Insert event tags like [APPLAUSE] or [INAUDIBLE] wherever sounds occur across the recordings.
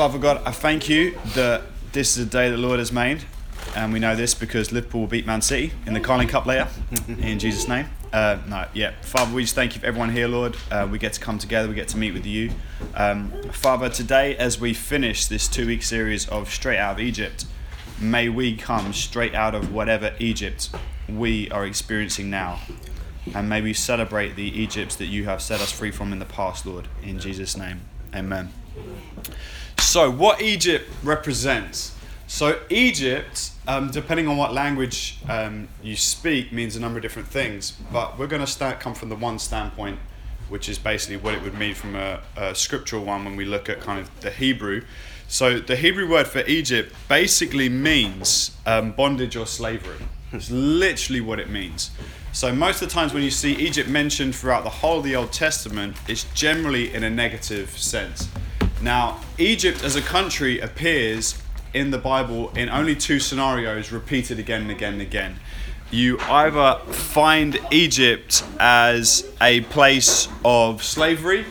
Father God, I thank you that this is a day the Lord has made. And we know this because Liverpool will beat Man City in the Carling Cup later. [LAUGHS] in Jesus' name. Uh, no, yeah. Father, we just thank you for everyone here, Lord. Uh, we get to come together, we get to meet with you. Um, Father, today, as we finish this two week series of Straight Out of Egypt, may we come straight out of whatever Egypt we are experiencing now. And may we celebrate the Egypts that you have set us free from in the past, Lord. In Jesus' name. Amen. So, what Egypt represents? So, Egypt, um, depending on what language um, you speak, means a number of different things. But we're going to start come from the one standpoint, which is basically what it would mean from a, a scriptural one when we look at kind of the Hebrew. So, the Hebrew word for Egypt basically means um, bondage or slavery. It's literally what it means. So, most of the times when you see Egypt mentioned throughout the whole of the Old Testament, it's generally in a negative sense. Now, Egypt as a country appears in the Bible in only two scenarios repeated again and again and again. You either find Egypt as a place of slavery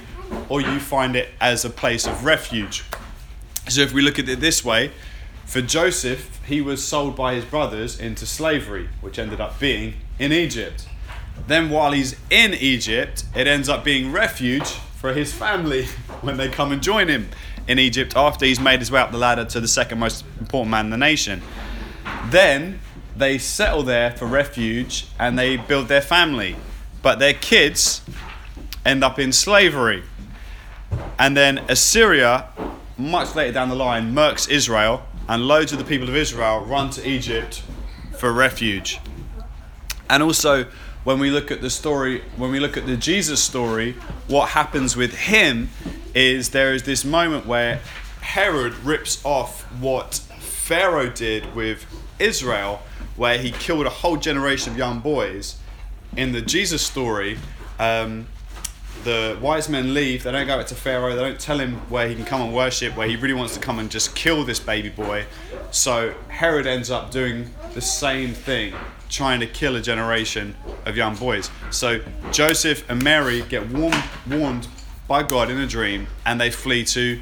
or you find it as a place of refuge. So, if we look at it this way, for Joseph, he was sold by his brothers into slavery, which ended up being in Egypt. Then, while he's in Egypt, it ends up being refuge for his family [LAUGHS] when they come and join him in Egypt after he's made his way up the ladder to the second most important man in the nation. Then they settle there for refuge and they build their family. But their kids end up in slavery. And then Assyria, much later down the line, murks Israel, and loads of the people of Israel run to Egypt for refuge. And also, when we look at the story, when we look at the Jesus story, what happens with him is there is this moment where Herod rips off what Pharaoh did with Israel, where he killed a whole generation of young boys. In the Jesus story, um, the wise men leave. They don't go back to Pharaoh. They don't tell him where he can come and worship, where he really wants to come and just kill this baby boy. So Herod ends up doing the same thing, trying to kill a generation of young boys. So Joseph and Mary get warned, warned by God in a dream and they flee to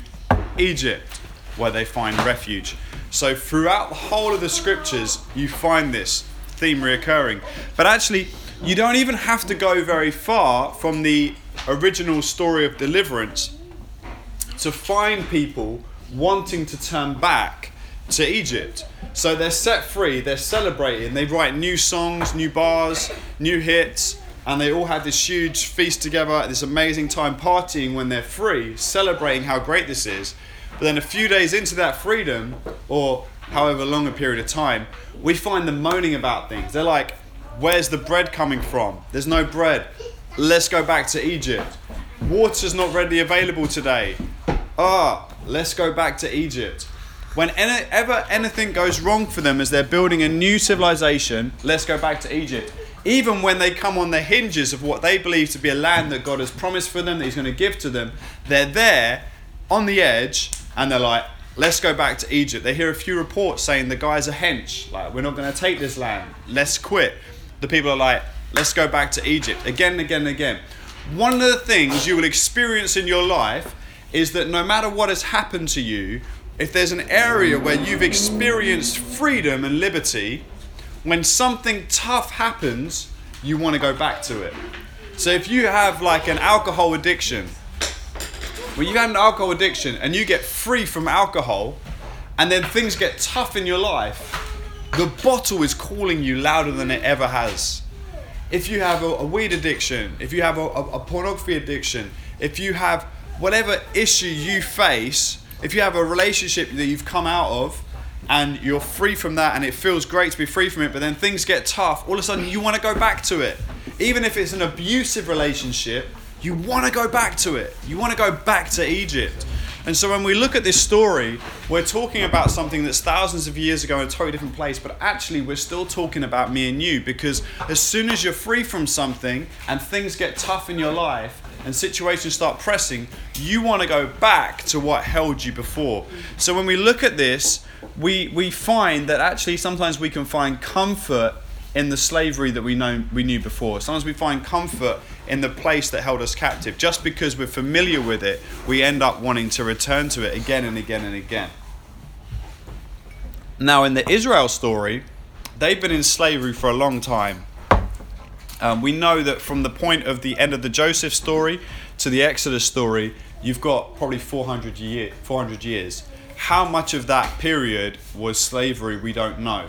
Egypt where they find refuge. So throughout the whole of the scriptures, you find this theme reoccurring. But actually, you don't even have to go very far from the original story of deliverance to find people wanting to turn back to Egypt. So they're set free, they're celebrating, they write new songs, new bars, new hits, and they all have this huge feast together, this amazing time partying when they're free, celebrating how great this is. But then a few days into that freedom, or however long a period of time, we find them moaning about things. They're like, Where's the bread coming from? There's no bread. Let's go back to Egypt. Water's not readily available today. Ah, let's go back to Egypt. Whenever anything goes wrong for them as they're building a new civilization, let's go back to Egypt. Even when they come on the hinges of what they believe to be a land that God has promised for them, that He's going to give to them, they're there on the edge and they're like, let's go back to Egypt. They hear a few reports saying the guys a hench, like, we're not going to take this land, let's quit the people are like, let's go back to Egypt again and again and again. One of the things you will experience in your life is that no matter what has happened to you, if there's an area where you've experienced freedom and liberty, when something tough happens, you want to go back to it. So if you have like an alcohol addiction, when you've had an alcohol addiction and you get free from alcohol, and then things get tough in your life, the bottle is calling you louder than it ever has. If you have a, weed addiction, if you have a, a pornography addiction, if you have whatever issue you face, if you have a relationship that you've come out of and you're free from that and it feels great to be free from it, but then things get tough, all of a sudden you want to go back to it. Even if it's an abusive relationship, you want to go back to it. You want to go back to Egypt. And so when we look at this story, we're talking about something that's thousands of years ago in a totally different place, but actually we're still talking about me and you because as soon as you're free from something and things get tough in your life and situations start pressing, you want to go back to what held you before. So when we look at this, we, we find that actually sometimes we can find comfort in the slavery that we know we knew before. Sometimes we find comfort in the place that held us captive. Just because we're familiar with it, we end up wanting to return to it again and again and again. Now, in the Israel story, they've been in slavery for a long time. Um, we know that from the point of the end of the Joseph story to the Exodus story, you've got probably 400, year, 400 years. How much of that period was slavery, we don't know.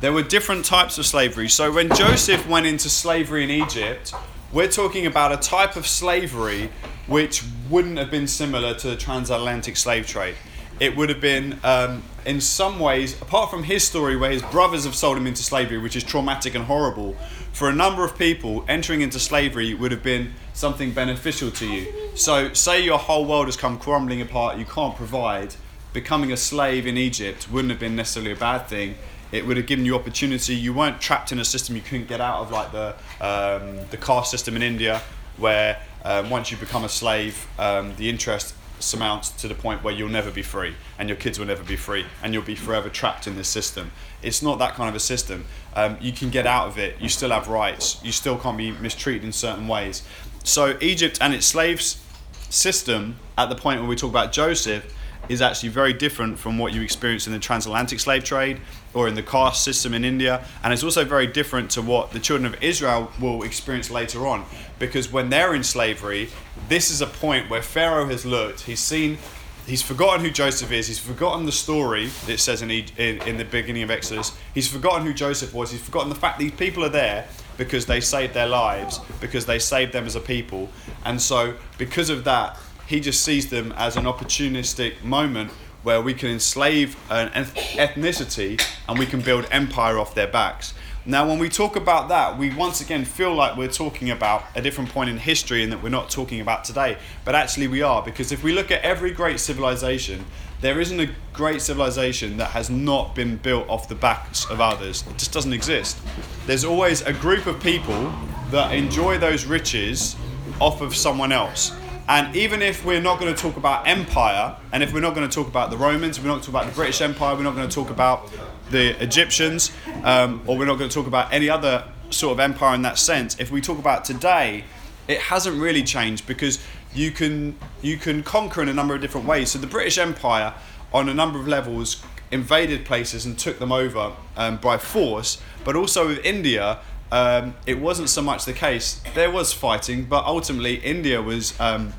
There were different types of slavery. So when Joseph went into slavery in Egypt, we're talking about a type of slavery which wouldn't have been similar to the transatlantic slave trade. It would have been, um, in some ways, apart from his story where his brothers have sold him into slavery, which is traumatic and horrible, for a number of people, entering into slavery would have been something beneficial to you. So, say your whole world has come crumbling apart, you can't provide, becoming a slave in Egypt wouldn't have been necessarily a bad thing. It would have given you opportunity. You weren't trapped in a system you couldn't get out of, like the um, the caste system in India, where um, once you become a slave, um, the interest surmounts to the point where you'll never be free, and your kids will never be free, and you'll be forever trapped in this system. It's not that kind of a system. Um, you can get out of it. You still have rights. You still can't be mistreated in certain ways. So Egypt and its slaves system at the point when we talk about Joseph is actually very different from what you experience in the transatlantic slave trade or in the caste system in India. And it's also very different to what the children of Israel will experience later on. Because when they're in slavery, this is a point where Pharaoh has looked, he's seen, he's forgotten who Joseph is, he's forgotten the story that it says in, in, in the beginning of Exodus, he's forgotten who Joseph was, he's forgotten the fact these people are there because they saved their lives, because they saved them as a people. And so, because of that, he just sees them as an opportunistic moment where we can enslave an ethnicity and we can build empire off their backs. Now, when we talk about that, we once again feel like we're talking about a different point in history and that we're not talking about today. But actually, we are, because if we look at every great civilization, there isn't a great civilization that has not been built off the backs of others. It just doesn't exist. There's always a group of people that enjoy those riches off of someone else. And even if we're not going to talk about empire, and if we're not going to talk about the Romans, we're not going to talk about the British Empire, we're not going to talk about the Egyptians, um, or we're not going to talk about any other sort of empire in that sense. If we talk about today, it hasn't really changed because you can you can conquer in a number of different ways. So the British Empire, on a number of levels, invaded places and took them over um, by force. But also with India, um, it wasn't so much the case. There was fighting, but ultimately India was um,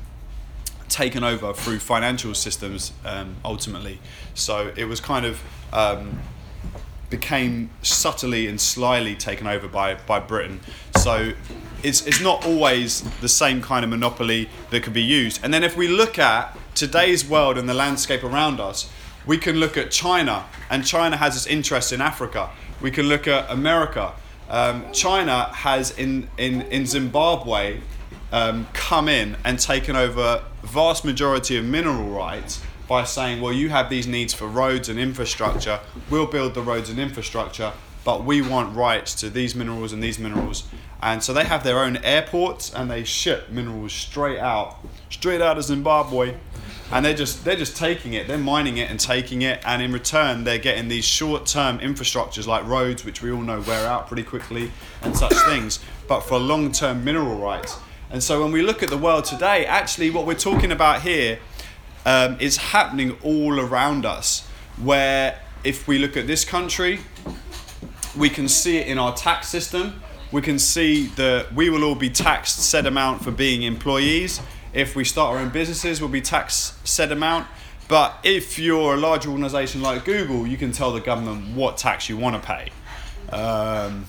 taken over through financial systems. Um, ultimately, so it was kind of um, became subtly and slyly taken over by by Britain. So it's it's not always the same kind of monopoly that could be used. And then if we look at today's world and the landscape around us, we can look at China, and China has its interest in Africa. We can look at America um, China has in, in, in Zimbabwe um, come in and taken over vast majority of mineral rights by saying, well, you have these needs for roads and infrastructure, we'll build the roads and infrastructure, but we want rights to these minerals and these minerals. And so they have their own airports and they ship minerals straight out, straight out of Zimbabwe and they're just they're just taking it. They're mining it and taking it. And in return they're getting these short-term infrastructures like roads which we all know wear out pretty quickly and such [COUGHS] things but for long-term mineral rights. And so when we look at the world today actually what we're talking about here um, is happening all around us where if we look at this country we can see it in our tax system. We can see that we will all be taxed said amount for being employees if we start our own businesses, we'll be taxed said amount. But if you're a large organization like Google, you can tell the government what tax you want to pay. Um,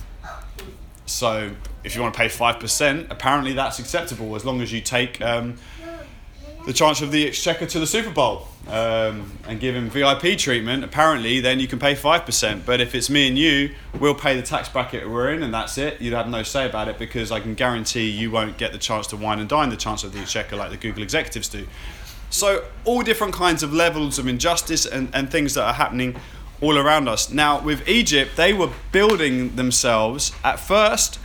so if you want to pay 5%, apparently that's acceptable as long as you take um, the Chancellor of the Exchequer to the Super Bowl um, and give him VIP treatment, apparently then you can pay 5%. But if it's me and you, we'll pay the tax bracket we're in and that's it. You'd have no say about it because I can guarantee you won't get the chance to wine and dine the Chancellor of the Exchequer like the Google executives do. So, all different kinds of levels of injustice and, and things that are happening all around us. Now, with Egypt, they were building themselves at first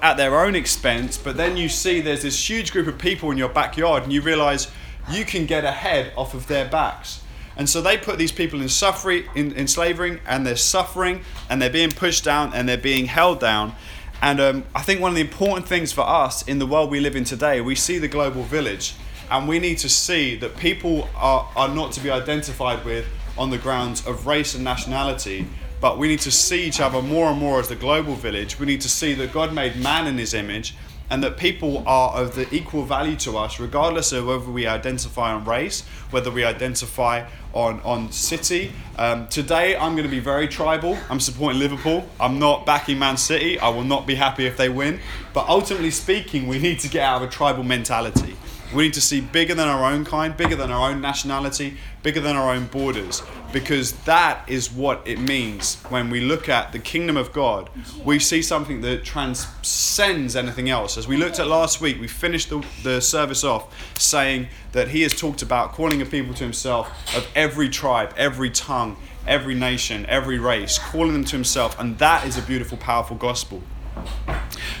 at their own expense, but then you see there's this huge group of people in your backyard and you realize you can get ahead off of their backs. And so they put these people in suffering, in, in slavery, and they're suffering, and they're being pushed down, and they're being held down. And um, I think one of the important things for us in the world we live in today, we see the global village, and we need to see that people are, are not to be identified with on the grounds of race and nationality, but we need to see each other more and more as the global village. We need to see that God made man in his image and that people are of the equal value to us, regardless of whether we identify on race, whether we identify on, on city. Um, today, I'm going to be very tribal. I'm supporting Liverpool. I'm not backing Man City. I will not be happy if they win. But ultimately speaking, we need to get out of a tribal mentality. We need to see bigger than our own kind, bigger than our own nationality, bigger than our own borders, because that is what it means when we look at the kingdom of God. We see something that transcends anything else. As we looked at last week, we finished the, the service off saying that He has talked about calling a people to Himself of every tribe, every tongue, every nation, every race, calling them to Himself, and that is a beautiful, powerful gospel.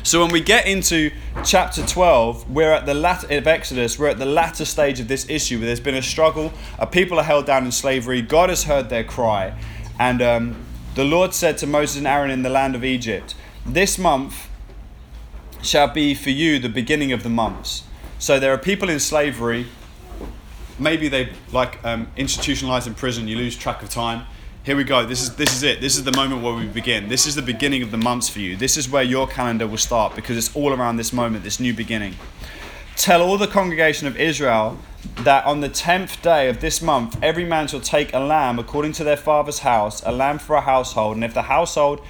So when we get into chapter 12, we're at the latter of Exodus, we're at the latter stage of this issue where there's been a struggle, a people are held down in slavery, God has heard their cry, and um, the Lord said to Moses and Aaron in the land of Egypt, This month shall be for you the beginning of the months. So there are people in slavery, maybe they like um, institutionalized in prison, you lose track of time here we go. This is this is it. This is the moment where we begin. This is the beginning of the months for you. This is where your calendar will start because it's all around this moment, this new beginning. Tell all the congregation of Israel that on the tenth day of this month, every man shall take a lamb according to their father's house, a lamb for a household, and if the household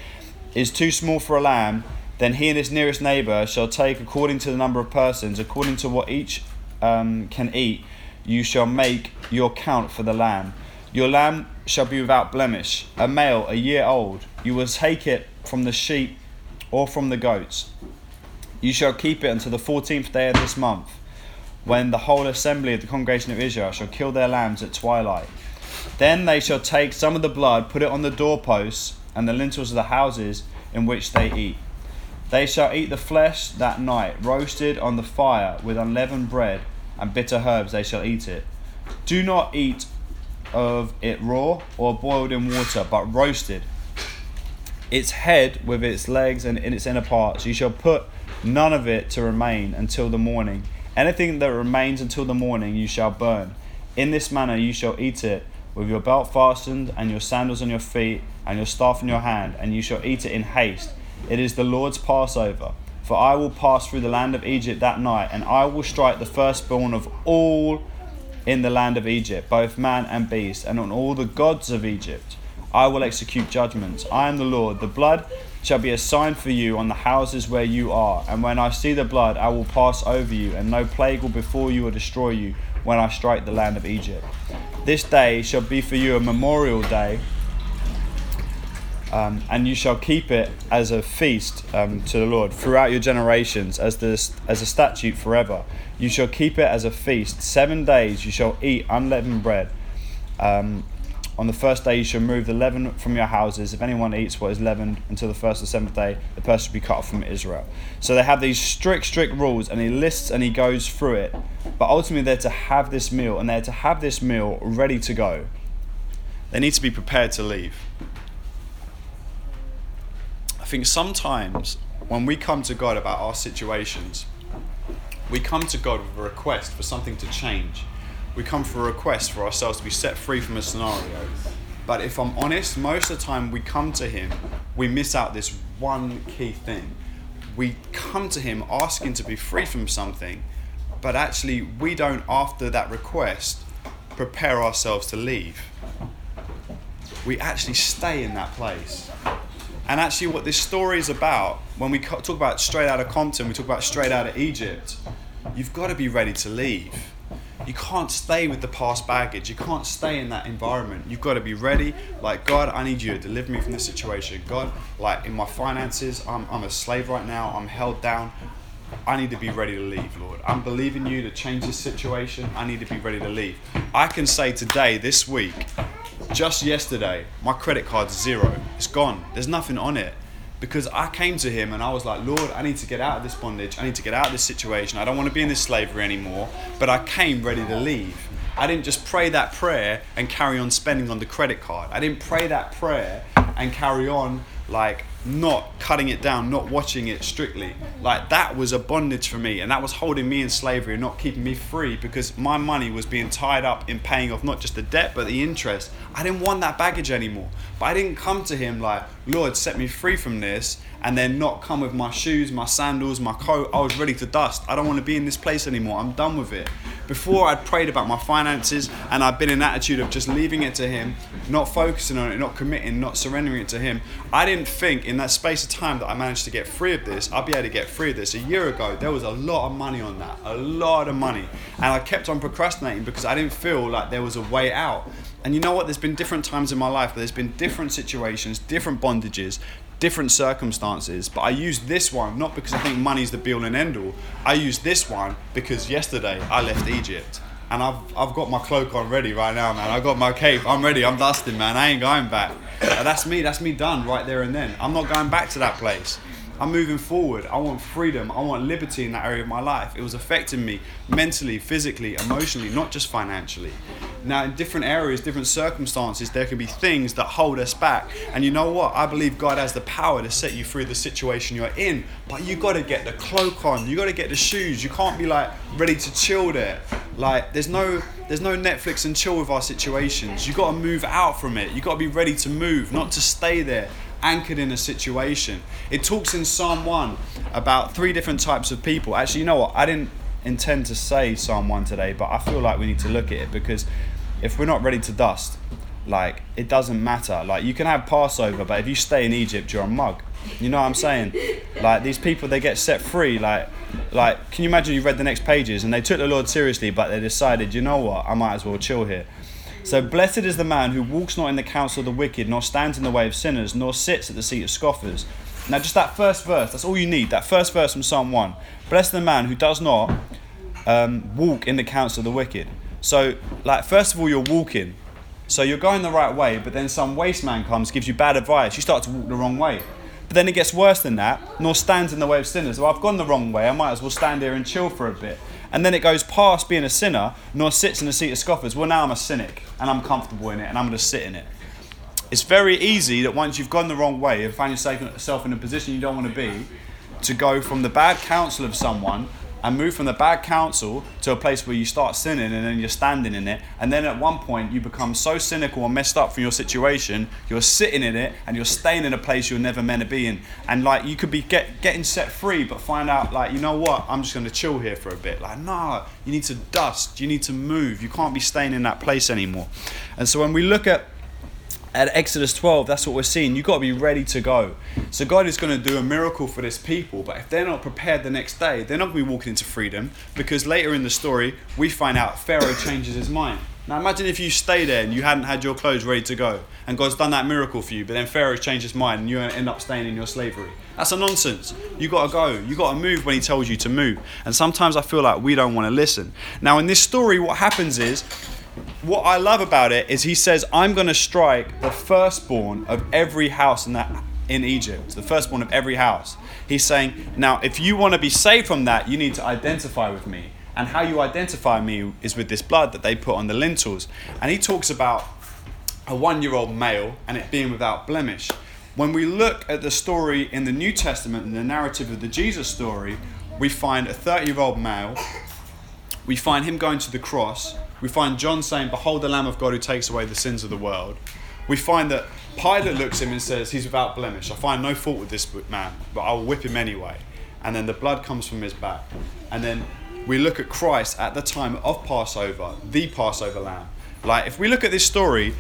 is too small for a lamb, then he and his nearest neighbor shall take according to the number of persons, according to what each um, can eat. You shall make your count for the lamb. Your lamb shall be without blemish, a male, a year old. You will take it from the sheep or from the goats. You shall keep it until the fourteenth day of this month, when the whole assembly of the congregation of Israel shall kill their lambs at twilight. Then they shall take some of the blood, put it on the doorposts and the lintels of the houses in which they eat. They shall eat the flesh that night, roasted on the fire with unleavened bread and bitter herbs. They shall eat it. Do not eat of it raw or boiled in water, but roasted. Its head with its legs and in its inner parts, you shall put none of it to remain until the morning. Anything that remains until the morning you shall burn. In this manner you shall eat it, with your belt fastened, and your sandals on your feet, and your staff in your hand, and you shall eat it in haste. It is the Lord's Passover. For I will pass through the land of Egypt that night, and I will strike the firstborn of all in the land of Egypt, both man and beast, and on all the gods of Egypt. I will execute judgments. I am the Lord. The blood shall be a sign for you on the houses where you are. And when I see the blood, I will pass over you, and no plague will befall you or destroy you when I strike the land of Egypt. This day shall be for you a memorial day um, and you shall keep it as a feast um, to the Lord throughout your generations, as this as a statute forever. You shall keep it as a feast. Seven days you shall eat unleavened bread. Um, on the first day you shall remove the leaven from your houses. If anyone eats what is leavened until the first or seventh day, the person will be cut off from Israel. So they have these strict, strict rules, and he lists and he goes through it. But ultimately, they're to have this meal, and they're to have this meal ready to go. They need to be prepared to leave think sometimes when we come to God about our situations, we come to God with a request for something to change. We come for a request for ourselves to be set free from a scenario. But if I'm honest, most of the time we come to Him, we miss out this one key thing. We come to Him asking to be free from something, but actually we don't, after that request, prepare ourselves to leave. We actually stay in that place. And actually, what this story is about, when we talk about straight out of Compton, we talk about straight out of Egypt, you've got to be ready to leave. You can't stay with the past baggage. You can't stay in that environment. You've got to be ready. Like, God, I need you to deliver me from this situation. God, like in my finances, I'm, I'm a slave right now. I'm held down. I need to be ready to leave, Lord. I'm believing you to change this situation. I need to be ready to leave. I can say today, this week, just yesterday, my credit card's zero. It's gone. There's nothing on it. Because I came to him and I was like, Lord, I need to get out of this bondage. I need to get out of this situation. I don't want to be in this slavery anymore. But I came ready to leave. I didn't just pray that prayer and carry on spending on the credit card. I didn't pray that prayer and carry on like not cutting it down, not watching it strictly. Like that was a bondage for me, and that was holding me in slavery and not keeping me free because my money was being tied up in paying off not just the debt but the interest. I didn't want that baggage anymore. But I didn't come to Him like, Lord, set me free from this, and then not come with my shoes, my sandals, my coat. I was ready to dust. I don't want to be in this place anymore. I'm done with it. Before I'd prayed about my finances and I'd been in an attitude of just leaving it to Him, not focusing on it, not committing, not surrendering it to Him. I didn't think in that space of time that I managed to get free of this, I'd be able to get free of this. A year ago, there was a lot of money on that, a lot of money. And I kept on procrastinating because I didn't feel like there was a way out. And you know what? There's been different times in my life, but there's been different situations, different bondages, different circumstances, but I use this one not because I think money's the be all and end all. I use this one because yesterday I left Egypt and I've, I've got my cloak on ready right now, man. I've got my cape. I'm ready. I'm dusting, man. I ain't going back. And that's me. That's me done right there and then. I'm not going back to that place. I'm moving forward. I want freedom. I want liberty in that area of my life. It was affecting me mentally, physically, emotionally, not just financially. Now, in different areas, different circumstances, there can be things that hold us back. And you know what? I believe God has the power to set you through the situation you're in. But you got to get the cloak on. You got to get the shoes. You can't be like ready to chill there. Like there's no there's no Netflix and chill with our situations. You got to move out from it. You got to be ready to move, not to stay there anchored in a situation. It talks in Psalm 1 about three different types of people. Actually, you know what? I didn't intend to say Psalm 1 today, but I feel like we need to look at it because if we're not ready to dust, like it doesn't matter. Like you can have Passover, but if you stay in Egypt, you're a mug. You know what I'm saying? [LAUGHS] Like these people, they get set free. Like, like can you imagine? You read the next pages and they took the Lord seriously, but they decided, you know what? I might as well chill here. So blessed is the man who walks not in the counsel of the wicked, nor stands in the way of sinners, nor sits at the seat of scoffers. Now, just that first verse, that's all you need. That first verse from Psalm 1. Blessed the man who does not um, walk in the counsel of the wicked. So, like, first of all, you're walking. So you're going the right way, but then some waste man comes, gives you bad advice. You start to walk the wrong way. But then it gets worse than that, nor stands in the way of sinners. Well, I've gone the wrong way. I might as well stand here and chill for a bit. And then it goes past being a sinner, nor sits in the seat of scoffers. Well, now I'm a cynic and I'm comfortable in it and I'm going to sit in it. It's very easy that once you've gone the wrong way and find yourself in a position you don't want to be, to go from the bad counsel of someone and move from the bad counsel to a place where you start sinning and then you're standing in it. And then at one point, you become so cynical and messed up from your situation, you're sitting in it and you're staying in a place you're never meant to be in. And like, you could be get, getting set free, but find out, like, you know what, I'm just going to chill here for a bit. Like, no, you need to dust, you need to move, you can't be staying in that place anymore. And so when we look at at Exodus 12, that's what we're seeing. You've got to be ready to go. So God is going to do a miracle for this people, but if they're not prepared the next day, they're not going to be walking into freedom because later in the story, we find out Pharaoh changes his mind. Now imagine if you stay there and you hadn't had your clothes ready to go, and God's done that miracle for you, but then Pharaoh's changed his mind and you end up staying in your slavery. That's a nonsense. You got to go. You got to move when He tells you to move. And sometimes I feel like we don't want to listen. Now in this story, what happens is what I love about it is he says, I'm going to strike the firstborn of every house in, that, in Egypt, the firstborn of every house. He's saying, now, if you want to be saved from that, you need to identify with me. And how you identify me is with this blood that they put on the lintels. And he talks about a one year old male and it being without blemish. When we look at the story in the New Testament and the narrative of the Jesus story, we find a 30 year old male, we find him going to the cross, we find John saying, Behold the Lamb of God who takes away the sins of the world. We find that Pilate looks at him and says, He's without blemish. I find no fault with this man, but I'll whip him anyway. And then the blood comes from his back. And then we look at Christ at the time of Passover, the Passover lamb. Like, if we look at this story,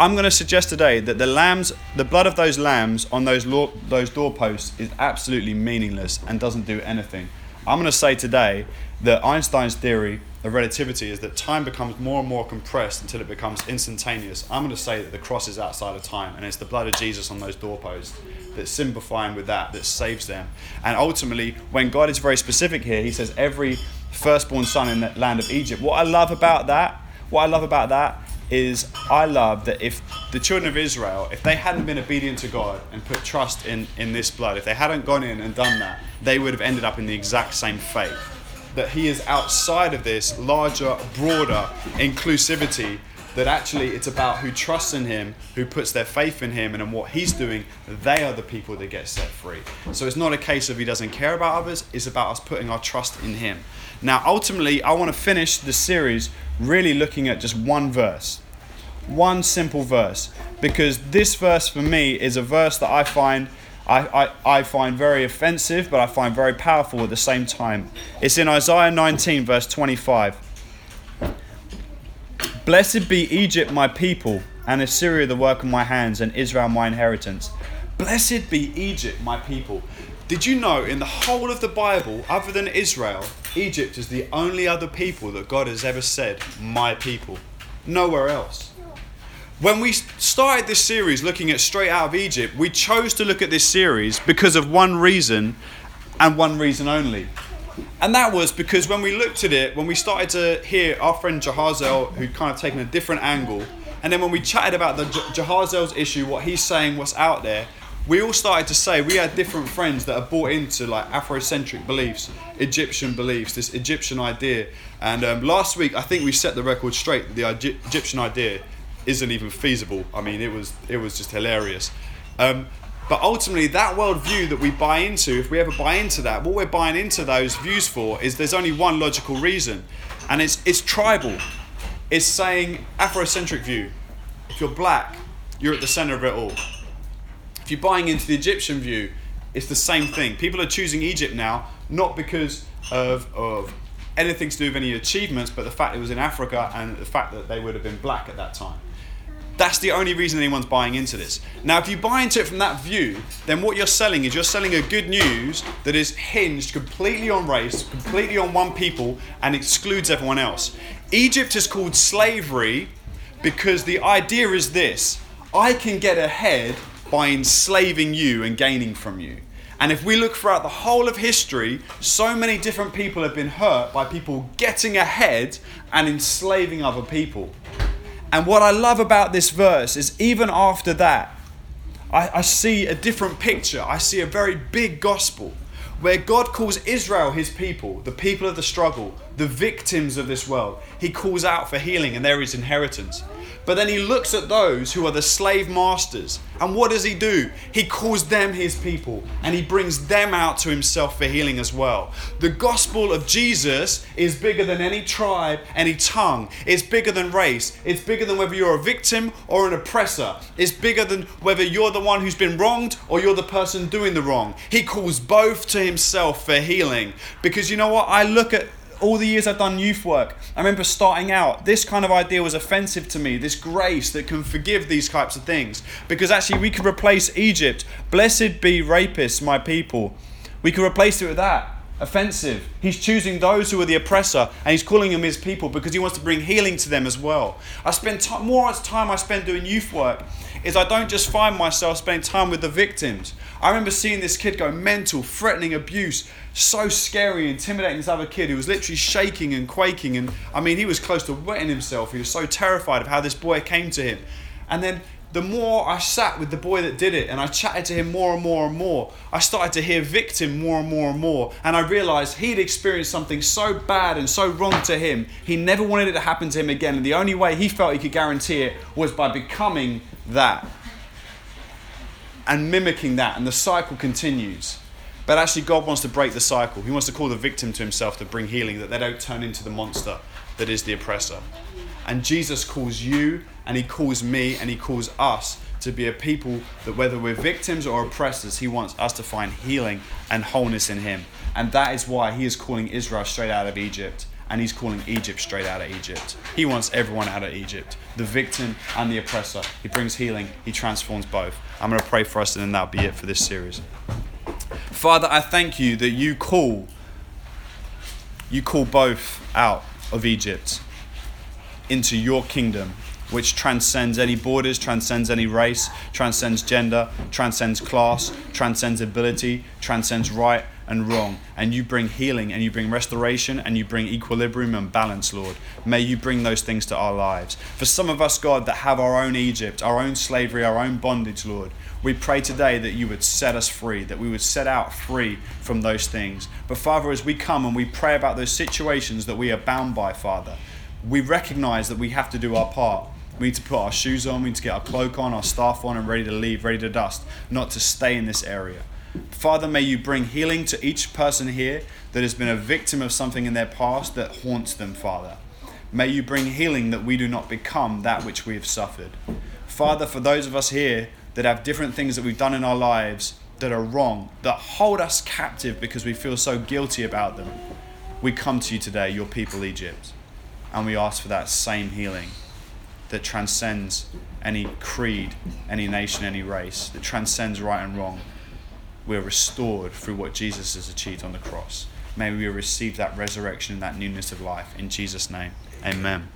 I'm going to suggest today that the lambs, the blood of those lambs on those law, those doorposts is absolutely meaningless and doesn't do anything. I'm going to say today that Einstein's theory of relativity is that time becomes more and more compressed until it becomes instantaneous. I'm going to say that the cross is outside of time, and it's the blood of Jesus on those doorposts that's simplifying with that that saves them. And ultimately, when God is very specific here, He says, Every firstborn son in the land of Egypt. What I love about that, what I love about that is I love that if the children of Israel, if they hadn't been obedient to God and put trust in, in this blood, if they hadn't gone in and done that, they would have ended up in the exact same fate. That he is outside of this larger, broader inclusivity that actually it's about who trusts in him, who puts their faith in him, and in what he's doing, they are the people that get set free. So it's not a case of he doesn't care about others, it's about us putting our trust in him. Now, ultimately, I want to finish the series really looking at just one verse. One simple verse. Because this verse for me is a verse that I find I, I, I find very offensive, but I find very powerful at the same time. It's in Isaiah 19, verse 25. Blessed be Egypt, my people, and Assyria, the work of my hands, and Israel, my inheritance. Blessed be Egypt, my people. Did you know in the whole of the Bible, other than Israel, Egypt is the only other people that God has ever said, my people? Nowhere else. When we started this series looking at Straight Out of Egypt, we chose to look at this series because of one reason and one reason only. And that was because when we looked at it, when we started to hear our friend Jahaziel, who'd kind of taken a different angle, and then when we chatted about the Jahaziel's issue, what he's saying, what's out there, we all started to say we had different friends that are bought into like Afrocentric beliefs, Egyptian beliefs, this Egyptian idea. And um, last week, I think we set the record straight. The Egyptian idea isn't even feasible. I mean, it was it was just hilarious. Um, but ultimately, that worldview that we buy into, if we ever buy into that, what we're buying into those views for is there's only one logical reason, and it's, it's tribal. It's saying Afrocentric view. If you're black, you're at the center of it all. If you're buying into the Egyptian view, it's the same thing. People are choosing Egypt now, not because of, of anything to do with any achievements, but the fact it was in Africa and the fact that they would have been black at that time. That's the only reason anyone's buying into this. Now, if you buy into it from that view, then what you're selling is you're selling a good news that is hinged completely on race, completely on one people, and excludes everyone else. Egypt is called slavery because the idea is this I can get ahead by enslaving you and gaining from you. And if we look throughout the whole of history, so many different people have been hurt by people getting ahead and enslaving other people. And what I love about this verse is even after that, I, I, see a different picture. I see a very big gospel where God calls Israel his people, the people of the struggle, the victims of this world. He calls out for healing and they're inheritance. But then he looks at those who are the slave masters. And what does he do? He calls them his people and he brings them out to himself for healing as well. The gospel of Jesus is bigger than any tribe, any tongue. It's bigger than race. It's bigger than whether you're a victim or an oppressor. It's bigger than whether you're the one who's been wronged or you're the person doing the wrong. He calls both to himself for healing. Because you know what? I look at all the years I've done youth work, I remember starting out, this kind of idea was offensive to me, this grace that can forgive these types of things. Because actually, we could replace Egypt, blessed be rapists, my people. We could replace it with that. Offensive. He's choosing those who are the oppressor and he's calling them his people because he wants to bring healing to them as well. I spend t- more time I spend doing youth work is I don't just find myself spending time with the victims. I remember seeing this kid go mental, threatening abuse, so scary, intimidating this other kid who was literally shaking and quaking. And I mean, he was close to wetting himself. He was so terrified of how this boy came to him. And then the more I sat with the boy that did it and I chatted to him more and more and more, I started to hear victim more and more and more. And I realized he'd experienced something so bad and so wrong to him, he never wanted it to happen to him again. And the only way he felt he could guarantee it was by becoming that and mimicking that. And the cycle continues. But actually, God wants to break the cycle. He wants to call the victim to himself to bring healing, that they don't turn into the monster that is the oppressor. And Jesus calls you, and He calls me, and He calls us to be a people that, whether we're victims or oppressors, He wants us to find healing and wholeness in Him. And that is why He is calling Israel straight out of Egypt, and He's calling Egypt straight out of Egypt. He wants everyone out of Egypt the victim and the oppressor. He brings healing, He transforms both. I'm going to pray for us, and then that'll be it for this series. Father, I thank you that you call you call both out of Egypt into your kingdom which transcends any borders, transcends any race, transcends gender, transcends class, transcends ability, transcends right and wrong. And you bring healing and you bring restoration and you bring equilibrium and balance, Lord. May you bring those things to our lives. For some of us, God, that have our own Egypt, our own slavery, our own bondage, Lord, we pray today that you would set us free, that we would set out free from those things. But Father, as we come and we pray about those situations that we are bound by, Father, we recognize that we have to do our part. We need to put our shoes on, we need to get our cloak on, our staff on, and ready to leave, ready to dust, not to stay in this area. Father, may you bring healing to each person here that has been a victim of something in their past that haunts them, Father. May you bring healing that we do not become that which we have suffered. Father, for those of us here that have different things that we've done in our lives that are wrong, that hold us captive because we feel so guilty about them, we come to you today, your people, Egypt, and we ask for that same healing that transcends any creed, any nation, any race, that transcends right and wrong. We're restored through what Jesus has achieved on the cross. May we receive that resurrection and that newness of life. In Jesus' name, amen.